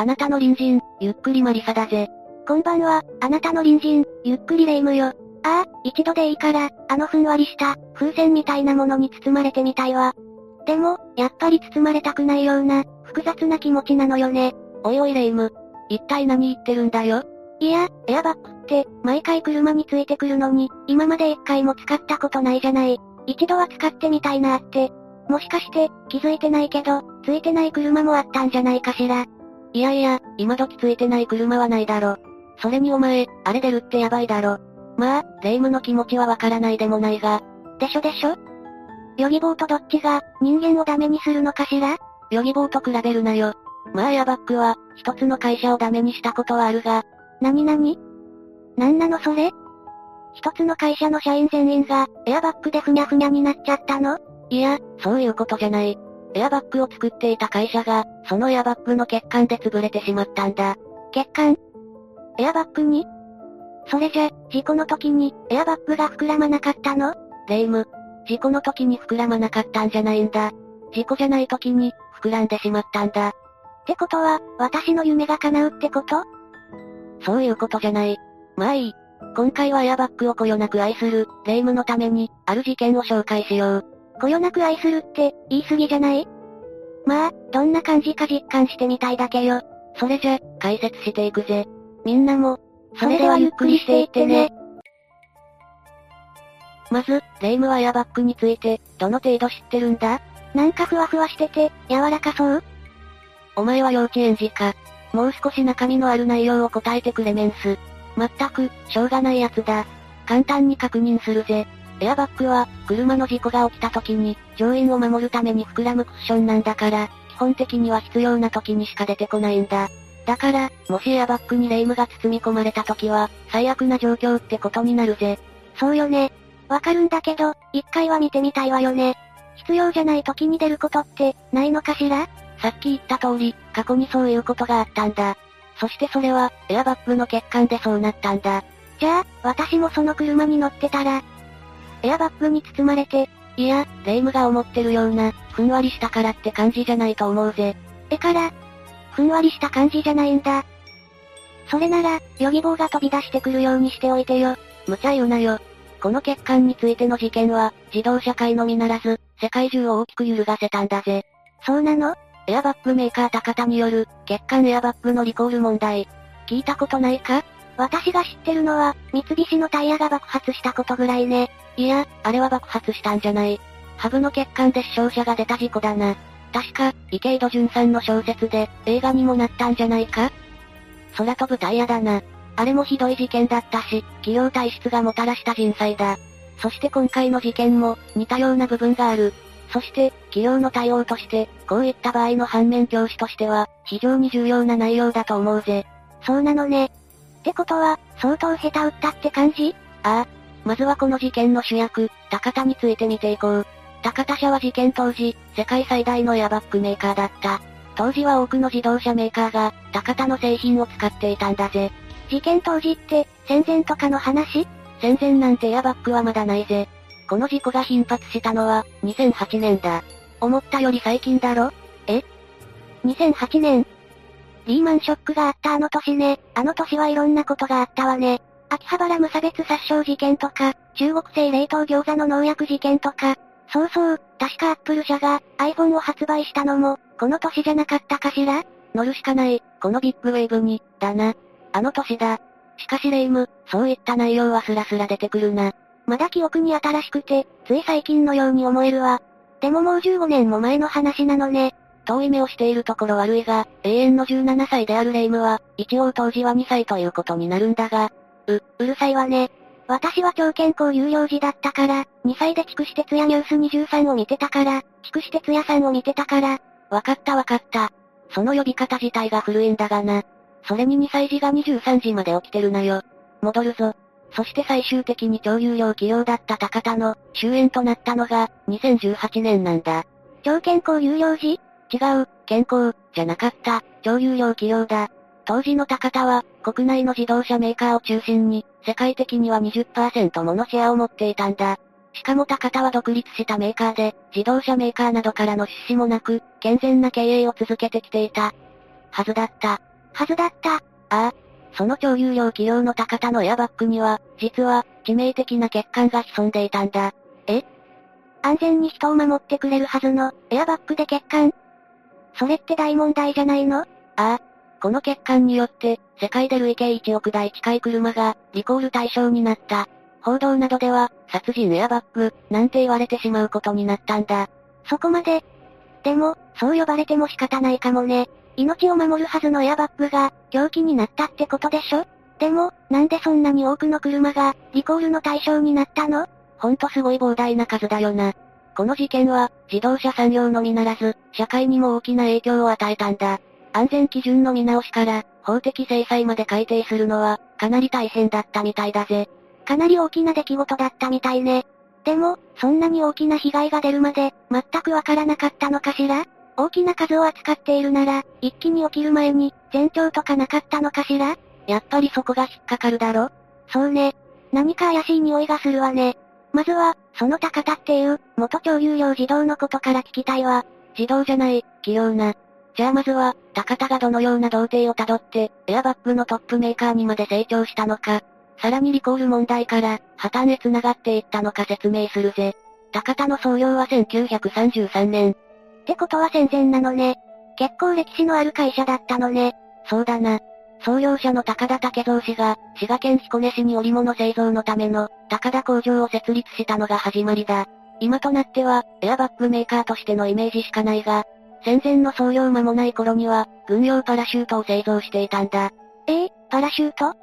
あなたの隣人、ゆっくりマリサだぜ。こんばんは、あなたの隣人、ゆっくりレ夢ムよ。ああ、一度でいいから、あのふんわりした、風船みたいなものに包まれてみたいわ。でも、やっぱり包まれたくないような、複雑な気持ちなのよね。おいおいレ夢ム。一体何言ってるんだよ？いや、エアバッグって、毎回車についてくるのに、今まで一回も使ったことないじゃない。一度は使ってみたいなって。もしかして、気づいてないけど、ついてない車もあったんじゃないかしら。いやいや、今時ついてない車はないだろ。それにお前、あれ出るってやばいだろ。まあ、レイムの気持ちはわからないでもないが。でしょでしょ？ヨギボーとどっちが、人間をダメにするのかしら？ヨギボーと比べるなよ。まあエアバッグは、一つの会社をダメにしたことはあるが。なになになんなのそれ？一つの会社の社員全員が、エアバッグでふにゃふにゃになっちゃったの？いや、そういうことじゃない。エアバッグを作っていた会社が、そのエアバッグの欠陥で潰れてしまったんだ。欠陥？エアバッグに？それじゃ、事故の時に、エアバッグが膨らまなかったの？レイム、事故の時に膨らまなかったんじゃないんだ。事故じゃない時に、膨らんでしまったんだ。ってことは、私の夢が叶うってこと？そういうことじゃない。まあいい。今回はエアバッグをこよなく愛する、レイムのために、ある事件を紹介しよう。こよなく愛するって、言い過ぎじゃない？まあ、どんな感じか実感してみたいだけよ。それじゃ、解説していくぜ。みんなも、それではゆっくりしていってね。まず、レイムはエアバッグについて、どの程度知ってるんだ？なんかふわふわしてて、柔らかそう？お前は幼稚園児か。もう少し中身のある内容を答えてくれメンス。まったく、しょうがないやつだ。簡単に確認するぜ。エアバッグは、車の事故が起きた時に、乗員を守るために膨らむクッションなんだから、基本的には必要な時にしか出てこないんだ。だから、もしエアバッグにレイムが包み込まれた時は、最悪な状況ってことになるぜ。そうよね。わかるんだけど、一回は見てみたいわよね。必要じゃない時に出ることって、ないのかしら？さっき言った通り、過去にそういうことがあったんだ。そしてそれは、エアバッグの欠陥でそうなったんだ。じゃあ、私もその車に乗ってたら、エアバッグに包まれて、いや、レイムが思ってるような、ふんわりしたからって感じじゃないと思うぜ。えから、ふんわりした感じじゃないんだ。それなら、ヨギボーが飛び出してくるようにしておいてよ。無茶言うなよ。この欠陥についての事件は、自動車界のみならず、世界中を大きく揺るがせたんだぜ。そうなの？エアバッグメーカー高田による、欠陥エアバッグのリコール問題。聞いたことないか？私が知ってるのは、三菱のタイヤが爆発したことぐらいね。いや、あれは爆発したんじゃない。ハブの欠陥で死傷者が出た事故だな。確か、池井戸潤さんの小説で、映画にもなったんじゃないか？空飛ぶタイヤだな。あれもひどい事件だったし、企業体質がもたらした人災だ。そして今回の事件も、似たような部分がある。そして、企業の対応として、こういった場合の反面教師としては、非常に重要な内容だと思うぜ。そうなのね。ってことは、相当下手打ったって感じ？ああ。まずはこの事件の主役、高田について見ていこう。高田社は事件当時、世界最大のエアバッグメーカーだった。当時は多くの自動車メーカーが、高田の製品を使っていたんだぜ。事件当時って、戦前とかの話？戦前なんてエアバッグはまだないぜ。この事故が頻発したのは、2008年だ。思ったより最近だろ？え ?2008 年リーマンショックがあったあの年ね。あの年はいろんなことがあったわね。秋葉原無差別殺傷事件とか、中国製冷凍餃子の農薬事件とか、そうそう、確かアップル社が iPhone を発売したのも、この年じゃなかったかしら？乗るしかない、このビッグウェーブに、だな。あの年だ。しかしレイム、そういった内容はスラスラ出てくるな。まだ記憶に新しくて、つい最近のように思えるわ。でももう15年も前の話なのね。遠い目をしているところ悪いが、永遠の17歳であるレイムは、一応当時は2歳ということになるんだが、う、うるさいわね。私は超健康有料児だったから、2歳で筑紫哲也ニュース23を見てたから、筑紫哲也さんを見てたから。わかったわかった。その呼び方自体が古いんだがな。それに2歳児が23時まで起きてるなよ。戻るぞ。そして最終的に超有料企業だった高田の終焉となったのが2018年なんだ。超健康有料時違う、健康、じゃなかった、超有料企業だ。当時の高田は、国内の自動車メーカーを中心に、世界的には20%ものシェアを持っていたんだ。しかも高田は独立したメーカーで、自動車メーカーなどからの出資もなく、健全な経営を続けてきていた。はずだった。はずだった。ああ。その超有料企業の高田のエアバッグには、実は、致命的な欠陥が潜んでいたんだ。え？安全に人を守ってくれるはずの、エアバッグで欠陥？それって大問題じゃないの？ああ。この欠陥によって、世界で累計1億台近い車が、リコール対象になった。報道などでは、殺人エアバッグ、なんて言われてしまうことになったんだ。そこまで。でも、そう呼ばれても仕方ないかもね。命を守るはずのエアバッグが、凶器になったってことでしょ？でも、なんでそんなに多くの車が、リコールの対象になったの？ほんとすごい膨大な数だよな。この事件は、自動車産業のみならず、社会にも大きな影響を与えたんだ。安全基準の見直しから、法的制裁まで改定するのは、かなり大変だったみたいだぜ。かなり大きな出来事だったみたいね。でも、そんなに大きな被害が出るまで、全くわからなかったのかしら？大きな数を扱っているなら、一気に起きる前に、前兆とかなかったのかしら？やっぱりそこが引っかかるだろ？そうね。何か怪しい匂いがするわね。まずは、その高田っていう、元超有料児童のことから聞きたいわ。児童じゃない、器用な。じゃあまずは、高田がどのような童貞をたどって、エアバッグのトップメーカーにまで成長したのか、さらにリコール問題から、破綻へ繋がっていったのか説明するぜ。高田の創業は1933年、ってことは戦前なのね。結構歴史のある会社だったのね。そうだな。創業者の高田武蔵氏が、滋賀県彦根市に織物製造のための、高田工場を設立したのが始まりだ。今となっては、エアバッグメーカーとしてのイメージしかないが、戦前の創業間もない頃には、軍用パラシュートを製造していたんだ。えー、パラシュート？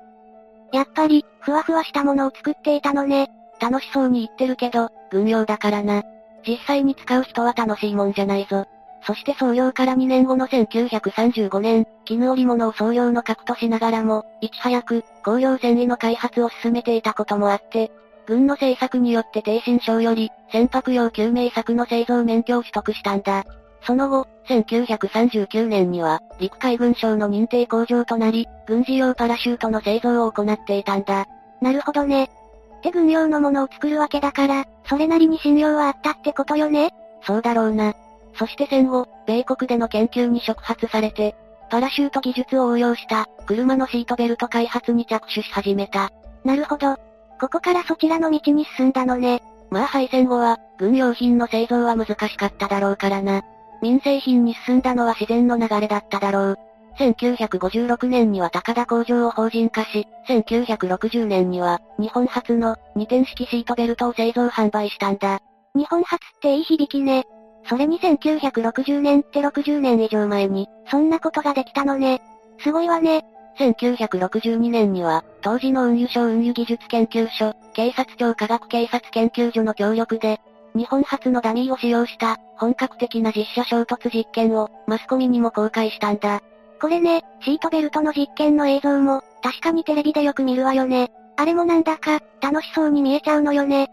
やっぱり、ふわふわしたものを作っていたのね。楽しそうに言ってるけど、軍用だからな。実際に使う人は楽しいもんじゃないぞ。そして創業から2年後の1935年、絹織物を創業の核としながらも、いち早く、工業繊維の開発を進めていたこともあって、軍の政策によって低身省より、船舶用救命策の製造免許を取得したんだ。その後、1939年には、陸海軍省の認定工場となり、軍事用パラシュートの製造を行っていたんだ。なるほどね。って軍用のものを作るわけだから、それなりに信用はあったってことよねそうだろうな。そして戦後、米国での研究に触発されて、パラシュート技術を応用した、車のシートベルト開発に着手し始めた。なるほど。ここからそちらの道に進んだのね。まあ敗戦後は、軍用品の製造は難しかっただろうからな。民生品に進んだのは自然の流れだっただろう。1956年には高田工場を法人化し、1960年には、日本初の、二点式シートベルトを製造販売したんだ。日本初っていい響きね。それに1960年って60年以上前に、そんなことができたのね。すごいわね。1962年には、当時の運輸省運輸技術研究所、警察庁科学警察研究所の協力で、日本初のダミーを使用した、本格的な実写衝突実験を、マスコミにも公開したんだ。これね、シートベルトの実験の映像も、確かにテレビでよく見るわよね。あれもなんだか、楽しそうに見えちゃうのよね。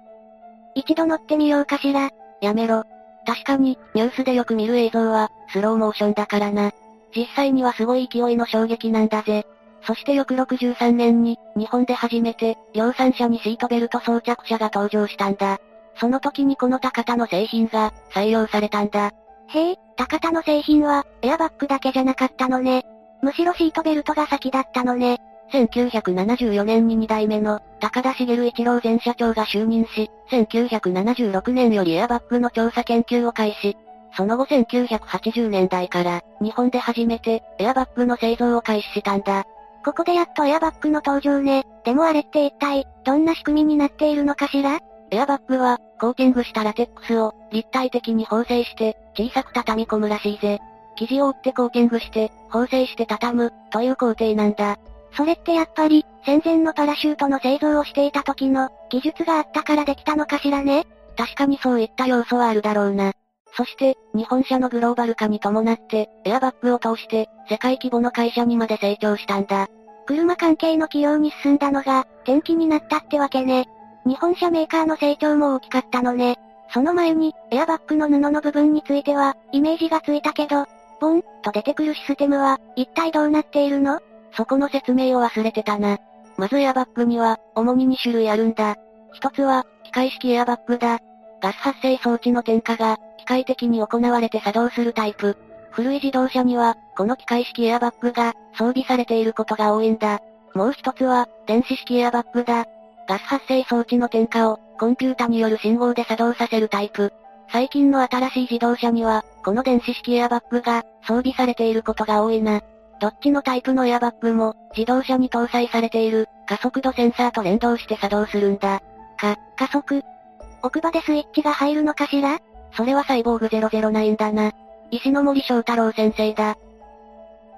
一度乗ってみようかしら。やめろ。確かに、ニュースでよく見る映像は、スローモーションだからな。実際にはすごい勢いの衝撃なんだぜ。そして翌63年に、日本で初めて、量産車にシートベルト装着車が登場したんだ。その時にこの高田の製品が、採用されたんだ。へえ、高田の製品は、エアバッグだけじゃなかったのね。むしろシートベルトが先だったのね。1974年に2代目の、高田茂一郎前社長が就任し、1976年よりエアバッグの調査研究を開始。その後1980年代から、日本で初めて、エアバッグの製造を開始したんだ。ここでやっとエアバッグの登場ね。でもあれって一体、どんな仕組みになっているのかしら？エアバッグは、コーティングしたラテックスを、立体的に縫製して、小さく畳み込むらしいぜ。生地を折ってコーティングして、縫製して畳む、という工程なんだ。それってやっぱり、戦前のパラシュートの製造をしていた時の、技術があったからできたのかしらね？確かにそういった要素はあるだろうな。そして、日本車のグローバル化に伴って、エアバッグを通して、世界規模の会社にまで成長したんだ。車関係の企業に進んだのが、転機になったってわけね。日本車メーカーの成長も大きかったのね。その前に、エアバッグの布の部分については、イメージがついたけど、ボン、と出てくるシステムは、一体どうなっているの？そこの説明を忘れてたな。まずエアバッグには、主に2種類あるんだ。一つは、機械式エアバッグだ。ガス発生装置の点火が、機械的に行われて作動するタイプ。古い自動車には、この機械式エアバッグが、装備されていることが多いんだ。もう一つは、電子式エアバッグだ。ガス発生装置の点火を、コンピュータによる信号で作動させるタイプ。最近の新しい自動車には、この電子式エアバッグが、装備されていることが多いな。どっちのタイプのエアバッグも、自動車に搭載されている、加速度センサーと連動して作動するんだ。か、加速奥歯でスイッチが入るのかしら？それはサイボーグ009だな。石森章太郎先生だ。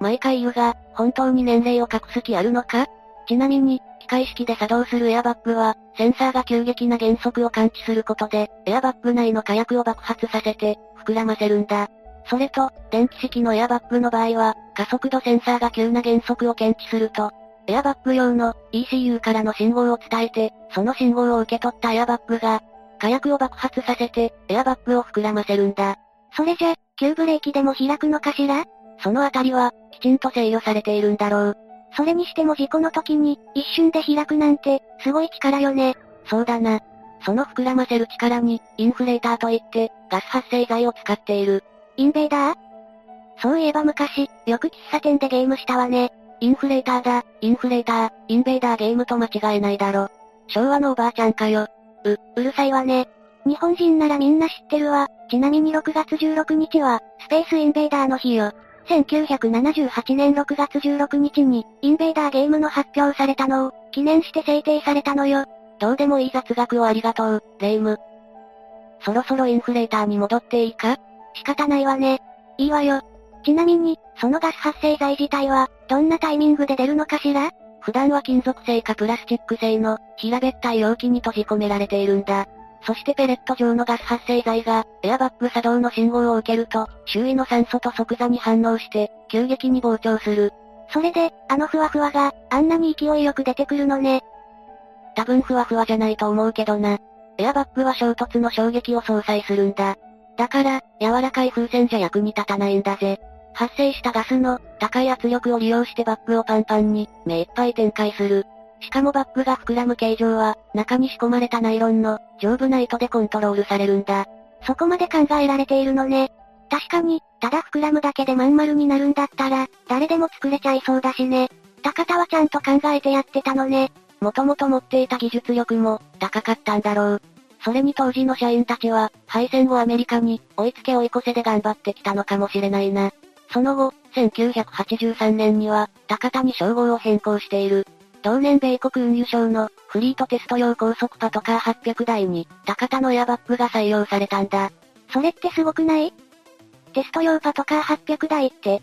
毎回言うが、本当に年齢を隠す気あるのか？ちなみに、機械式で作動するエアバッグは、センサーが急激な減速を感知することで、エアバッグ内の火薬を爆発させて、膨らませるんだ。それと、電気式のエアバッグの場合は、加速度センサーが急な減速を検知すると、エアバッグ用の ECU からの信号を伝えて、その信号を受け取ったエアバッグが、火薬を爆発させて、エアバッグを膨らませるんだ。それじゃ、急ブレーキでも開くのかしら？そのあたりは、きちんと制御されているんだろう。それにしても事故の時に、一瞬で開くなんて、すごい力よね。そうだな。その膨らませる力に、インフレーターといって、ガス発生剤を使っている。インベーダー？そういえば昔、よく喫茶店でゲームしたわね。インフレーターだ、インフレーター、インベーダーゲームと間違えないだろ。昭和のおばあちゃんかよ。う、うるさいわね。日本人ならみんな知ってるわ。ちなみに6月16日は、スペースインベーダーの日よ。1978年6月16日に、インベーダーゲームの発表されたのを、記念して制定されたのよ。どうでもいい雑学をありがとう、レイム。そろそろインフレーターに戻っていいか？仕方ないわね。いいわよ。ちなみに、そのガス発生剤自体は、どんなタイミングで出るのかしら？普段は金属製かプラスチック製の、平べったい容器に閉じ込められているんだ。そしてペレット状のガス発生剤が、エアバッグ作動の信号を受けると、周囲の酸素と即座に反応して、急激に膨張する。それで、あのふわふわが、あんなに勢いよく出てくるのね。多分ふわふわじゃないと思うけどな。エアバッグは衝突の衝撃を相殺するんだ。だから、柔らかい風船じゃ役に立たないんだぜ。発生したガスの、高い圧力を利用してバッグをパンパンに、目いっぱい展開する。しかもバッグが膨らむ形状は、中に仕込まれたナイロンの、丈夫な糸でコントロールされるんだ。そこまで考えられているのね。確かに、ただ膨らむだけでまん丸になるんだったら、誰でも作れちゃいそうだしね。高田はちゃんと考えてやってたのね。もともと持っていた技術力も、高かったんだろう。それに当時の社員たちは、敗戦後アメリカに、追いつけ追い越せで頑張ってきたのかもしれないな。その後、1983年には、高田に称号を変更している。同年米国運輸省のフリートテスト用高速パトカー800台に、高田のエアバッグが採用されたんだ。それってすごくない？テスト用パトカー800台って。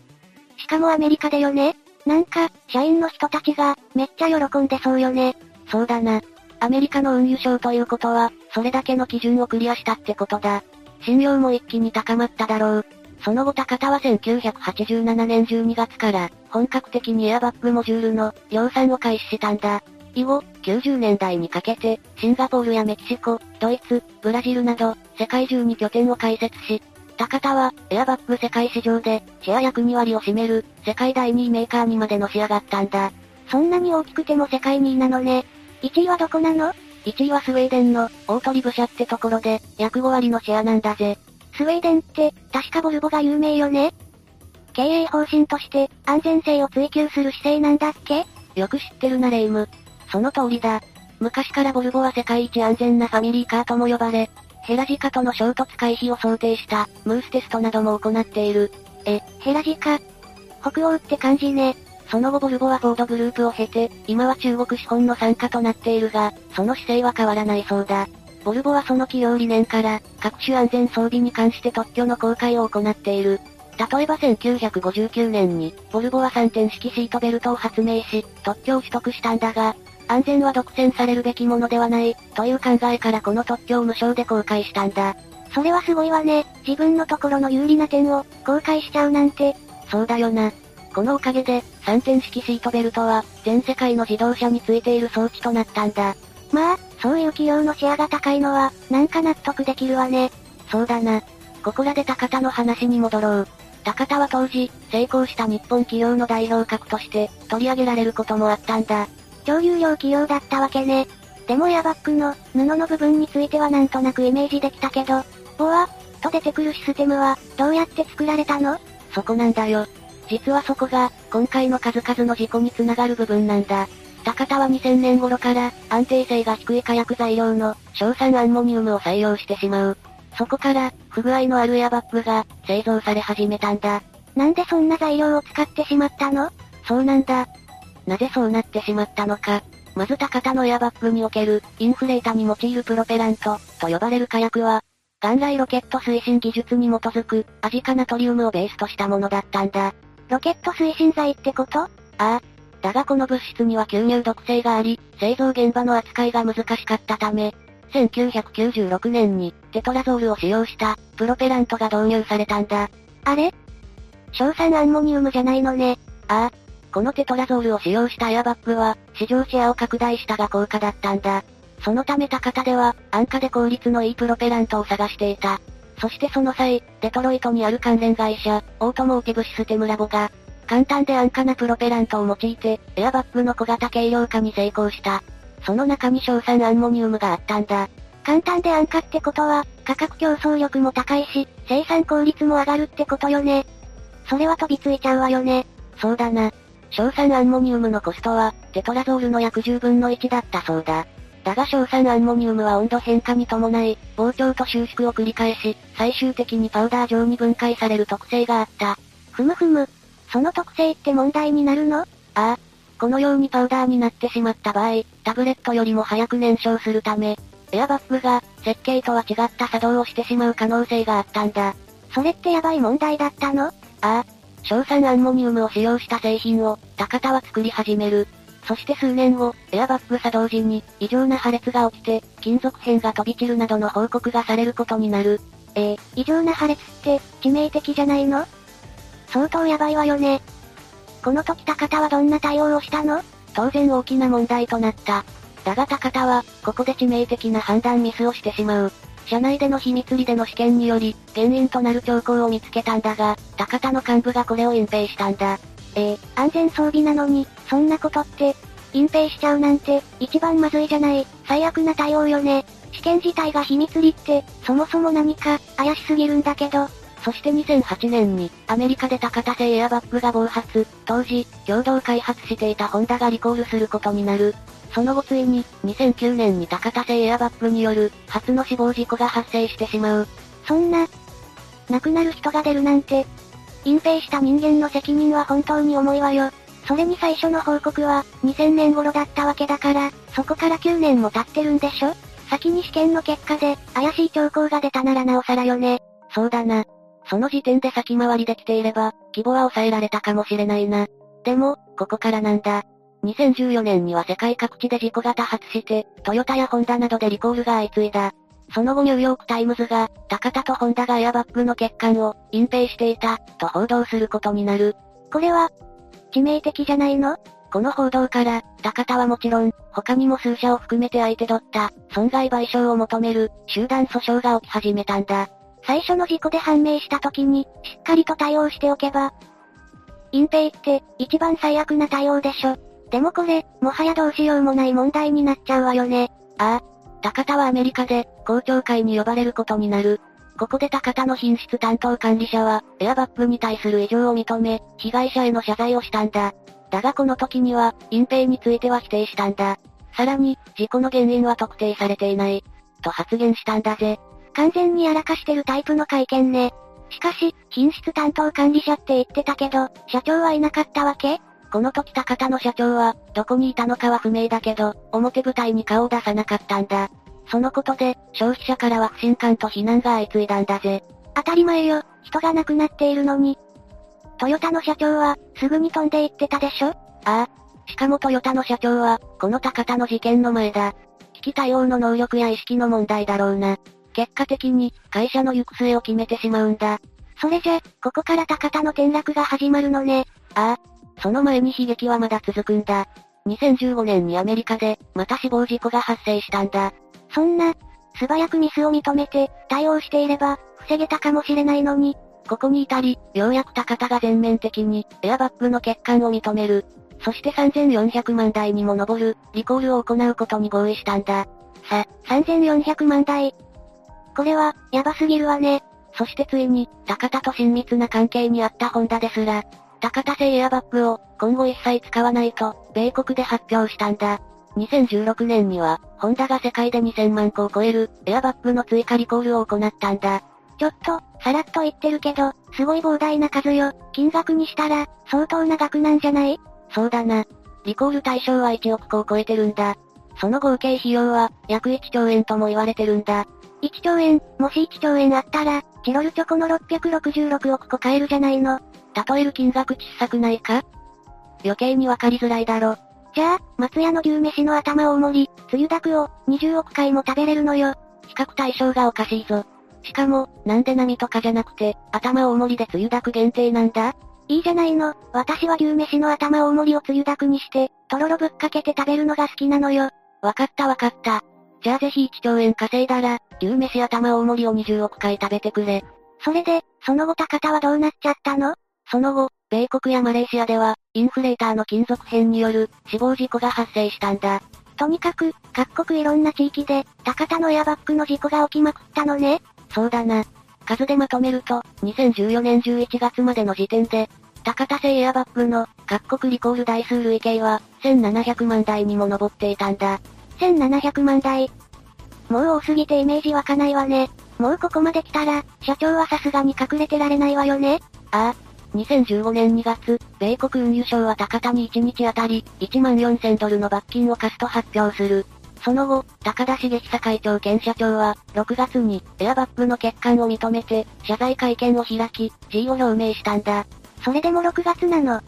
しかもアメリカでよね？なんか、社員の人たちが、めっちゃ喜んでそうよね。そうだな。アメリカの運輸省ということは、それだけの基準をクリアしたってことだ。信用も一気に高まっただろう。その後高田は1987年12月から、本格的にエアバッグモジュールの量産を開始したんだ。以後、90年代にかけて、シンガポールやメキシコ、ドイツ、ブラジルなど、世界中に拠点を開設し、高田は、エアバッグ世界市場で、シェア約2割を占める、世界第2位メーカーにまでのし上がったんだ。そんなに大きくても世界2位なのね。1位はどこなの ?1 位はスウェーデンの、オートリブ社ってところで、約5割のシェアなんだぜ。スウェーデンって、確かボルボが有名よね経営方針として、安全性を追求する姿勢なんだっけ？よく知ってるなレイム。その通りだ。昔からボルボは世界一安全なファミリーカーとも呼ばれ、ヘラジカとの衝突回避を想定した、ムーステストなども行っている。え、ヘラジカ？北欧って感じね。その後ボルボはフォードグループを経て、今は中国資本の参加となっているが、その姿勢は変わらないそうだ。ボルボはその企業理念から、各種安全装備に関して特許の公開を行っている。例えば1959年に、ボルボは3点式シートベルトを発明し、特許を取得したんだが、安全は独占されるべきものではない、という考えからこの特許を無償で公開したんだ。それはすごいわね。自分のところの有利な点を、公開しちゃうなんて。そうだよな。このおかげで、3点式シートベルトは、全世界の自動車についている装置となったんだ。まあ、そういう企業のシェアが高いのは、なんか納得できるわね。そうだな。ここらで高田の話に戻ろう。高田は当時、成功した日本企業の代表格として、取り上げられることもあったんだ。超有料企業だったわけね。でもエアバッグの、布の部分についてはなんとなくイメージできたけど、ボア、と出てくるシステムは、どうやって作られたの？そこなんだよ。実はそこが、今回の数々の事故につながる部分なんだ。高田は2000年頃から、安定性が低い火薬材料の、硝酸アンモニウムを採用してしまう。そこから、不具合のあるエアバッグが、製造され始めたんだ。なんでそんな材料を使ってしまったの？そうなんだ。なぜそうなってしまったのか。まず高田のエアバッグにおける、インフレータに用いるプロペラント、と呼ばれる火薬は、元来ロケット推進技術に基づく、アジカナトリウムをベースとしたものだったんだ。ロケット推進剤ってこと？ああ。だがこの物質には吸入毒性があり、製造現場の扱いが難しかったため、1996年に、テトラゾールを使用した、プロペラントが導入されたんだ。あれ？硝酸アンモニウムじゃないのね。ああ。このテトラゾールを使用したエアバッグは、市場シェアを拡大したが高価だったんだ。そのため高田では、安価で効率のいいプロペラントを探していた。そしてその際、デトロイトにある関連会社、オートモーティブシステムラボが、簡単で安価なプロペラントを用いて、エアバッグの小型軽量化に成功した。その中に硝酸アンモニウムがあったんだ。簡単で安価ってことは、価格競争力も高いし、生産効率も上がるってことよね。それは飛びついちゃうわよね。そうだな。硝酸アンモニウムのコストは、テトラゾールの約10分の1だったそうだ。だが硝酸アンモニウムは温度変化に伴い、膨張と収縮を繰り返し、最終的にパウダー状に分解される特性があった。ふむふむ。その特性って問題になるの？ああ。このようにパウダーになってしまった場合、タブレットよりも早く燃焼するため、エアバッグが、設計とは違った作動をしてしまう可能性があったんだ。それってやばい問題だったの？ああ。硝酸アンモニウムを使用した製品を、高田は作り始める。そして数年後、エアバッグ作動時に、異常な破裂が起きて、金属片が飛び散るなどの報告がされることになる。えー、異常な破裂って、致命的じゃないの？相当やばいわよね。この時高田はどんな対応をしたの？当然大きな問題となった。だが高田は、ここで致命的な判断ミスをしてしまう。社内での秘密裏での試験により、原因となる兆候を見つけたんだが、高田の幹部がこれを隠蔽したんだ。えー、安全装備なのに、そんなことって、隠蔽しちゃうなんて、一番まずいじゃない、最悪な対応よね。試験自体が秘密裏って、そもそも何か、怪しすぎるんだけど。そして2008年に、アメリカで高田製エアバッグが暴発、当時、共同開発していたホンダがリコールすることになる。その後ついに、2009年に高田製エアバッグによる、初の死亡事故が発生してしまう。そんな、亡くなる人が出るなんて、隠蔽した人間の責任は本当に重いわよ。それに最初の報告は、2000年頃だったわけだから、そこから9年も経ってるんでしょ？先に試験の結果で、怪しい兆候が出たならなおさらよね。そうだな。その時点で先回りできていれば、規模は抑えられたかもしれないな。でも、ここからなんだ。2014年には世界各地で事故が多発して、トヨタやホンダなどでリコールが相次いだ。その後ニューヨークタイムズが、タカタとホンダがエアバッグの欠陥を隠蔽していた、と報道することになる。これは、致命的じゃないの？この報道から、タカタはもちろん、他にも数社を含めて相手取った、損害賠償を求める、集団訴訟が起き始めたんだ。最初の事故で判明した時に、しっかりと対応しておけば。隠蔽って、一番最悪な対応でしょ。でもこれ、もはやどうしようもない問題になっちゃうわよね。ああ。高田はアメリカで、公聴会に呼ばれることになる。ここで高田の品質担当管理者は、エアバッグに対する異常を認め、被害者への謝罪をしたんだ。だがこの時には、隠蔽については否定したんだ。さらに、事故の原因は特定されていない。と発言したんだぜ。完全にやらかしてるタイプの会見ね。しかし、品質担当管理者って言ってたけど、社長はいなかったわけ？この時高田の社長は、どこにいたのかは不明だけど、表舞台に顔を出さなかったんだ。そのことで、消費者からは不信感と非難が相次いだんだぜ。当たり前よ、人が亡くなっているのに。トヨタの社長は、すぐに飛んで行ってたでしょ？ああ。しかもトヨタの社長は、この高田の事件の前だ。危機対応の能力や意識の問題だろうな。結果的に、会社の行く末を決めてしまうんだ。それじゃ、ここから高田の転落が始まるのね。ああ。その前に悲劇はまだ続くんだ。2015年にアメリカで、また死亡事故が発生したんだ。そんな、素早くミスを認めて、対応していれば、防げたかもしれないのに。ここに至り、ようやく高田が全面的に、エアバッグの欠陥を認める。そして3400万台にも上る、リコールを行うことに合意したんだ。さ、3400万台。これは、やばすぎるわね。そしてついに、高田と親密な関係にあったホンダですら、高田製エアバッグを、今後一切使わないと、米国で発表したんだ。2016年には、ホンダが世界で2000万個を超える、エアバッグの追加リコールを行ったんだ。ちょっと、さらっと言ってるけど、すごい膨大な数よ。金額にしたら、相当な額なんじゃない？そうだな。リコール対象は1億個を超えてるんだ。その合計費用は、約1兆円とも言われてるんだ。1兆円、もし1兆円あったら、チロルチョコの666億個買えるじゃないの。例える金額小さくないか？余計にわかりづらいだろ。じゃあ、松屋の牛飯の頭大盛り、つゆだくを、20億回も食べれるのよ。比較対象がおかしいぞ。しかも、なんで波とかじゃなくて、頭大盛りでつゆだく限定なんだ？いいじゃないの。私は牛飯の頭大盛りをつゆだくにして、とろろぶっかけて食べるのが好きなのよ。わかったわかった。じゃあぜひ1兆円稼いだら、牛飯頭大盛りを20億回食べてくれ。それで、その後高田はどうなっちゃったの？その後、米国やマレーシアでは、インフレーターの金属片による死亡事故が発生したんだ。とにかく、各国いろんな地域で、高田のエアバッグの事故が起きまくったのね。そうだな。数でまとめると、2014年11月までの時点で、高田製エアバッグの各国リコール台数累計は、1700万台にも上っていたんだ。1700万台。もう多すぎてイメージ湧かないわね。もうここまで来たら、社長はさすがに隠れてられないわよね。ああ。2015年2月、米国運輸省は高田に1日あたり、1万4000ドルの罰金を課すと発表する。その後、高田茂久会長兼社長は、6月に、エアバッグの欠陥を認めて、謝罪会見を開き、辞意を表明したんだ。それでも6月なの。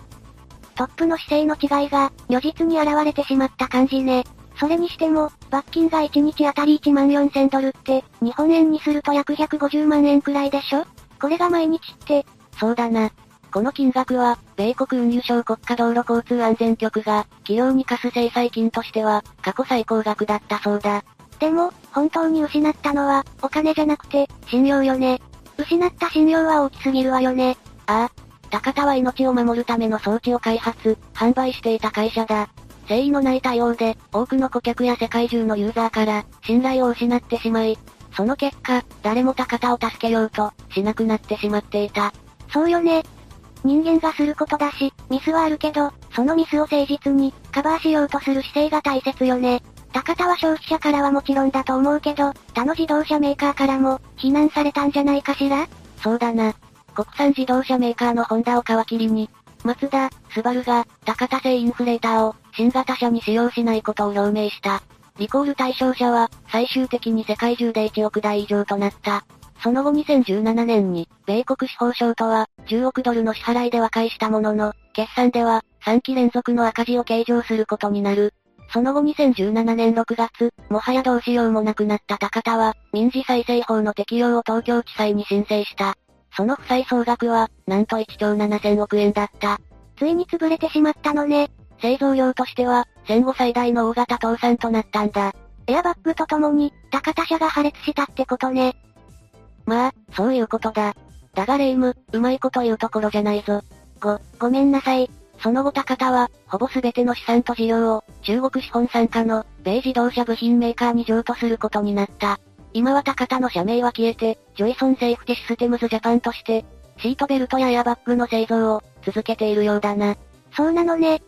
トップの姿勢の違いが、如実に現れてしまった感じね。それにしても、罰金が1日あたり1万4000ドルって、日本円にすると約150万円くらいでしょ？これが毎日って。そうだな。この金額は、米国運輸省国家道路交通安全局が、企業に課す制裁金としては、過去最高額だったそうだ。でも、本当に失ったのは、お金じゃなくて、信用よね。失った信用は大きすぎるわよね。ああ。高田は命を守るための装置を開発、販売していた会社だ。誠意のない対応で、多くの顧客や世界中のユーザーから、信頼を失ってしまい、その結果、誰も高田を助けようと、しなくなってしまっていた。そうよね。人間がすることだし、ミスはあるけど、そのミスを誠実に、カバーしようとする姿勢が大切よね。高田は消費者からはもちろんだと思うけど、他の自動車メーカーからも、非難されたんじゃないかしら？そうだな。国産自動車メーカーのホンダを皮切りに、マツダ、スバルが、高田製インフレーターを、新型車に使用しないことを表明した。リコール対象者は、最終的に世界中で1億台以上となった。その後2017年に、米国司法省とは、10億ドルの支払いで和解したものの、決算では、3期連続の赤字を計上することになる。その後2017年6月、もはやどうしようもなくなった高田は、民事再生法の適用を東京地裁に申請した。その負債総額は、なんと1兆7000億円だった。ついに潰れてしまったのね。製造量としては、戦後最大の大型倒産となったんだ。エアバッグとともに、高田社が破裂したってことね。まあ、そういうことだ。だがレイム、うまいこと言うところじゃないぞ。ご、ごめんなさい。その後タカタは、ほぼ全ての資産と事業を、中国資本参加の、米自動車部品メーカーに譲渡することになった。今はタカタの社名は消えて、ジョイソンセーフティシステムズジャパンとして、シートベルトやエアバッグの製造を、続けているようだな。そうなのね。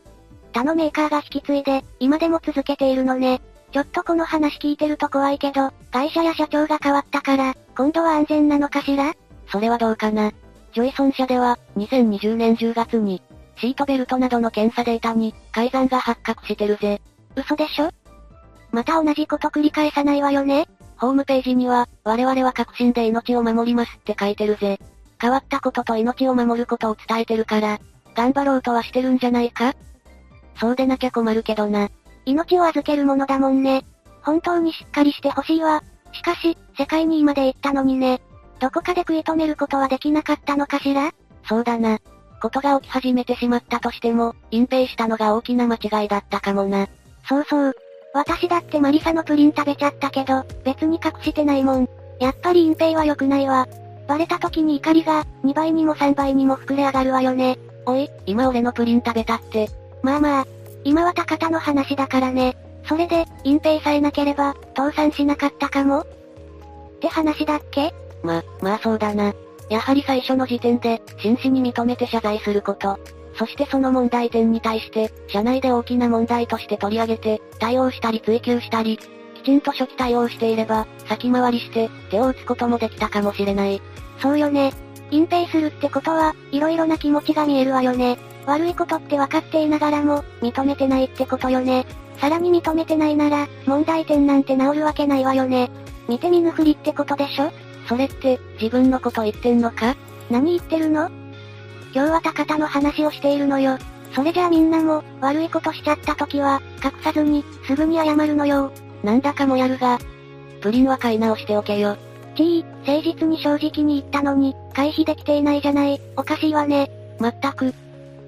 他のメーカーが引き継いで、今でも続けているのね。ちょっとこの話聞いてると怖いけど、会社や社長が変わったから、今度は安全なのかしら？それはどうかな。ジョイソン社では、2020年10月に、シートベルトなどの検査データに、改ざんが発覚してるぜ。嘘でしょ？また同じこと繰り返さないわよねホームページには、我々は確信で命を守りますって書いてるぜ。変わったことと命を守ることを伝えてるから、頑張ろうとはしてるんじゃないか？そうでなきゃ困るけどな。命を預けるものだもんね。本当にしっかりしてほしいわ。しかし、世界にまで行ったのにね。どこかで食い止めることはできなかったのかしら？そうだな。ことが起き始めてしまったとしても、隠蔽したのが大きな間違いだったかもな。そうそう。私だってマリサのプリン食べちゃったけど、別に隠してないもん。やっぱり隠蔽は良くないわ。バレた時に怒りが、2倍にも3倍にも膨れ上がるわよね。おい、今俺のプリン食べたって。まあまあ、今は高田の話だからね。それで、隠蔽さえなければ、倒産しなかったかもって話だっけ？ま、まあそうだな。やはり最初の時点で、真摯に認めて謝罪すること。そしてその問題点に対して、社内で大きな問題として取り上げて、対応したり追及したり、きちんと初期対応していれば、先回りして、手を打つこともできたかもしれない。そうよね。隠蔽するってことは、色々な気持ちが見えるわよね。悪いことって分かっていながらも、認めてないってことよね。さらに認めてないなら、問題点なんて治るわけないわよね。見て見ぬふりってことでしょ？それって、自分のこと言ってんのか？何言ってるの？今日は高田の話をしているのよ。それじゃあみんなも、悪いことしちゃった時は、隠さずに、すぐに謝るのよ。なんだかもやるが、プリンは買い直しておけよ。ちー、誠実に正直に言ったのに、回避できていないじゃない、おかしいわね。まったく。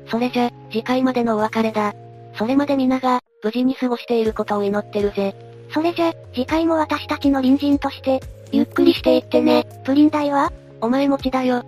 それじゃ、次回までのお別れだ。それまで皆が、無事に過ごしていることを祈ってるぜ。それじゃ、次回も私たちの隣人として、ゆっくりしていってね。プリン代は？お前持ちだよ。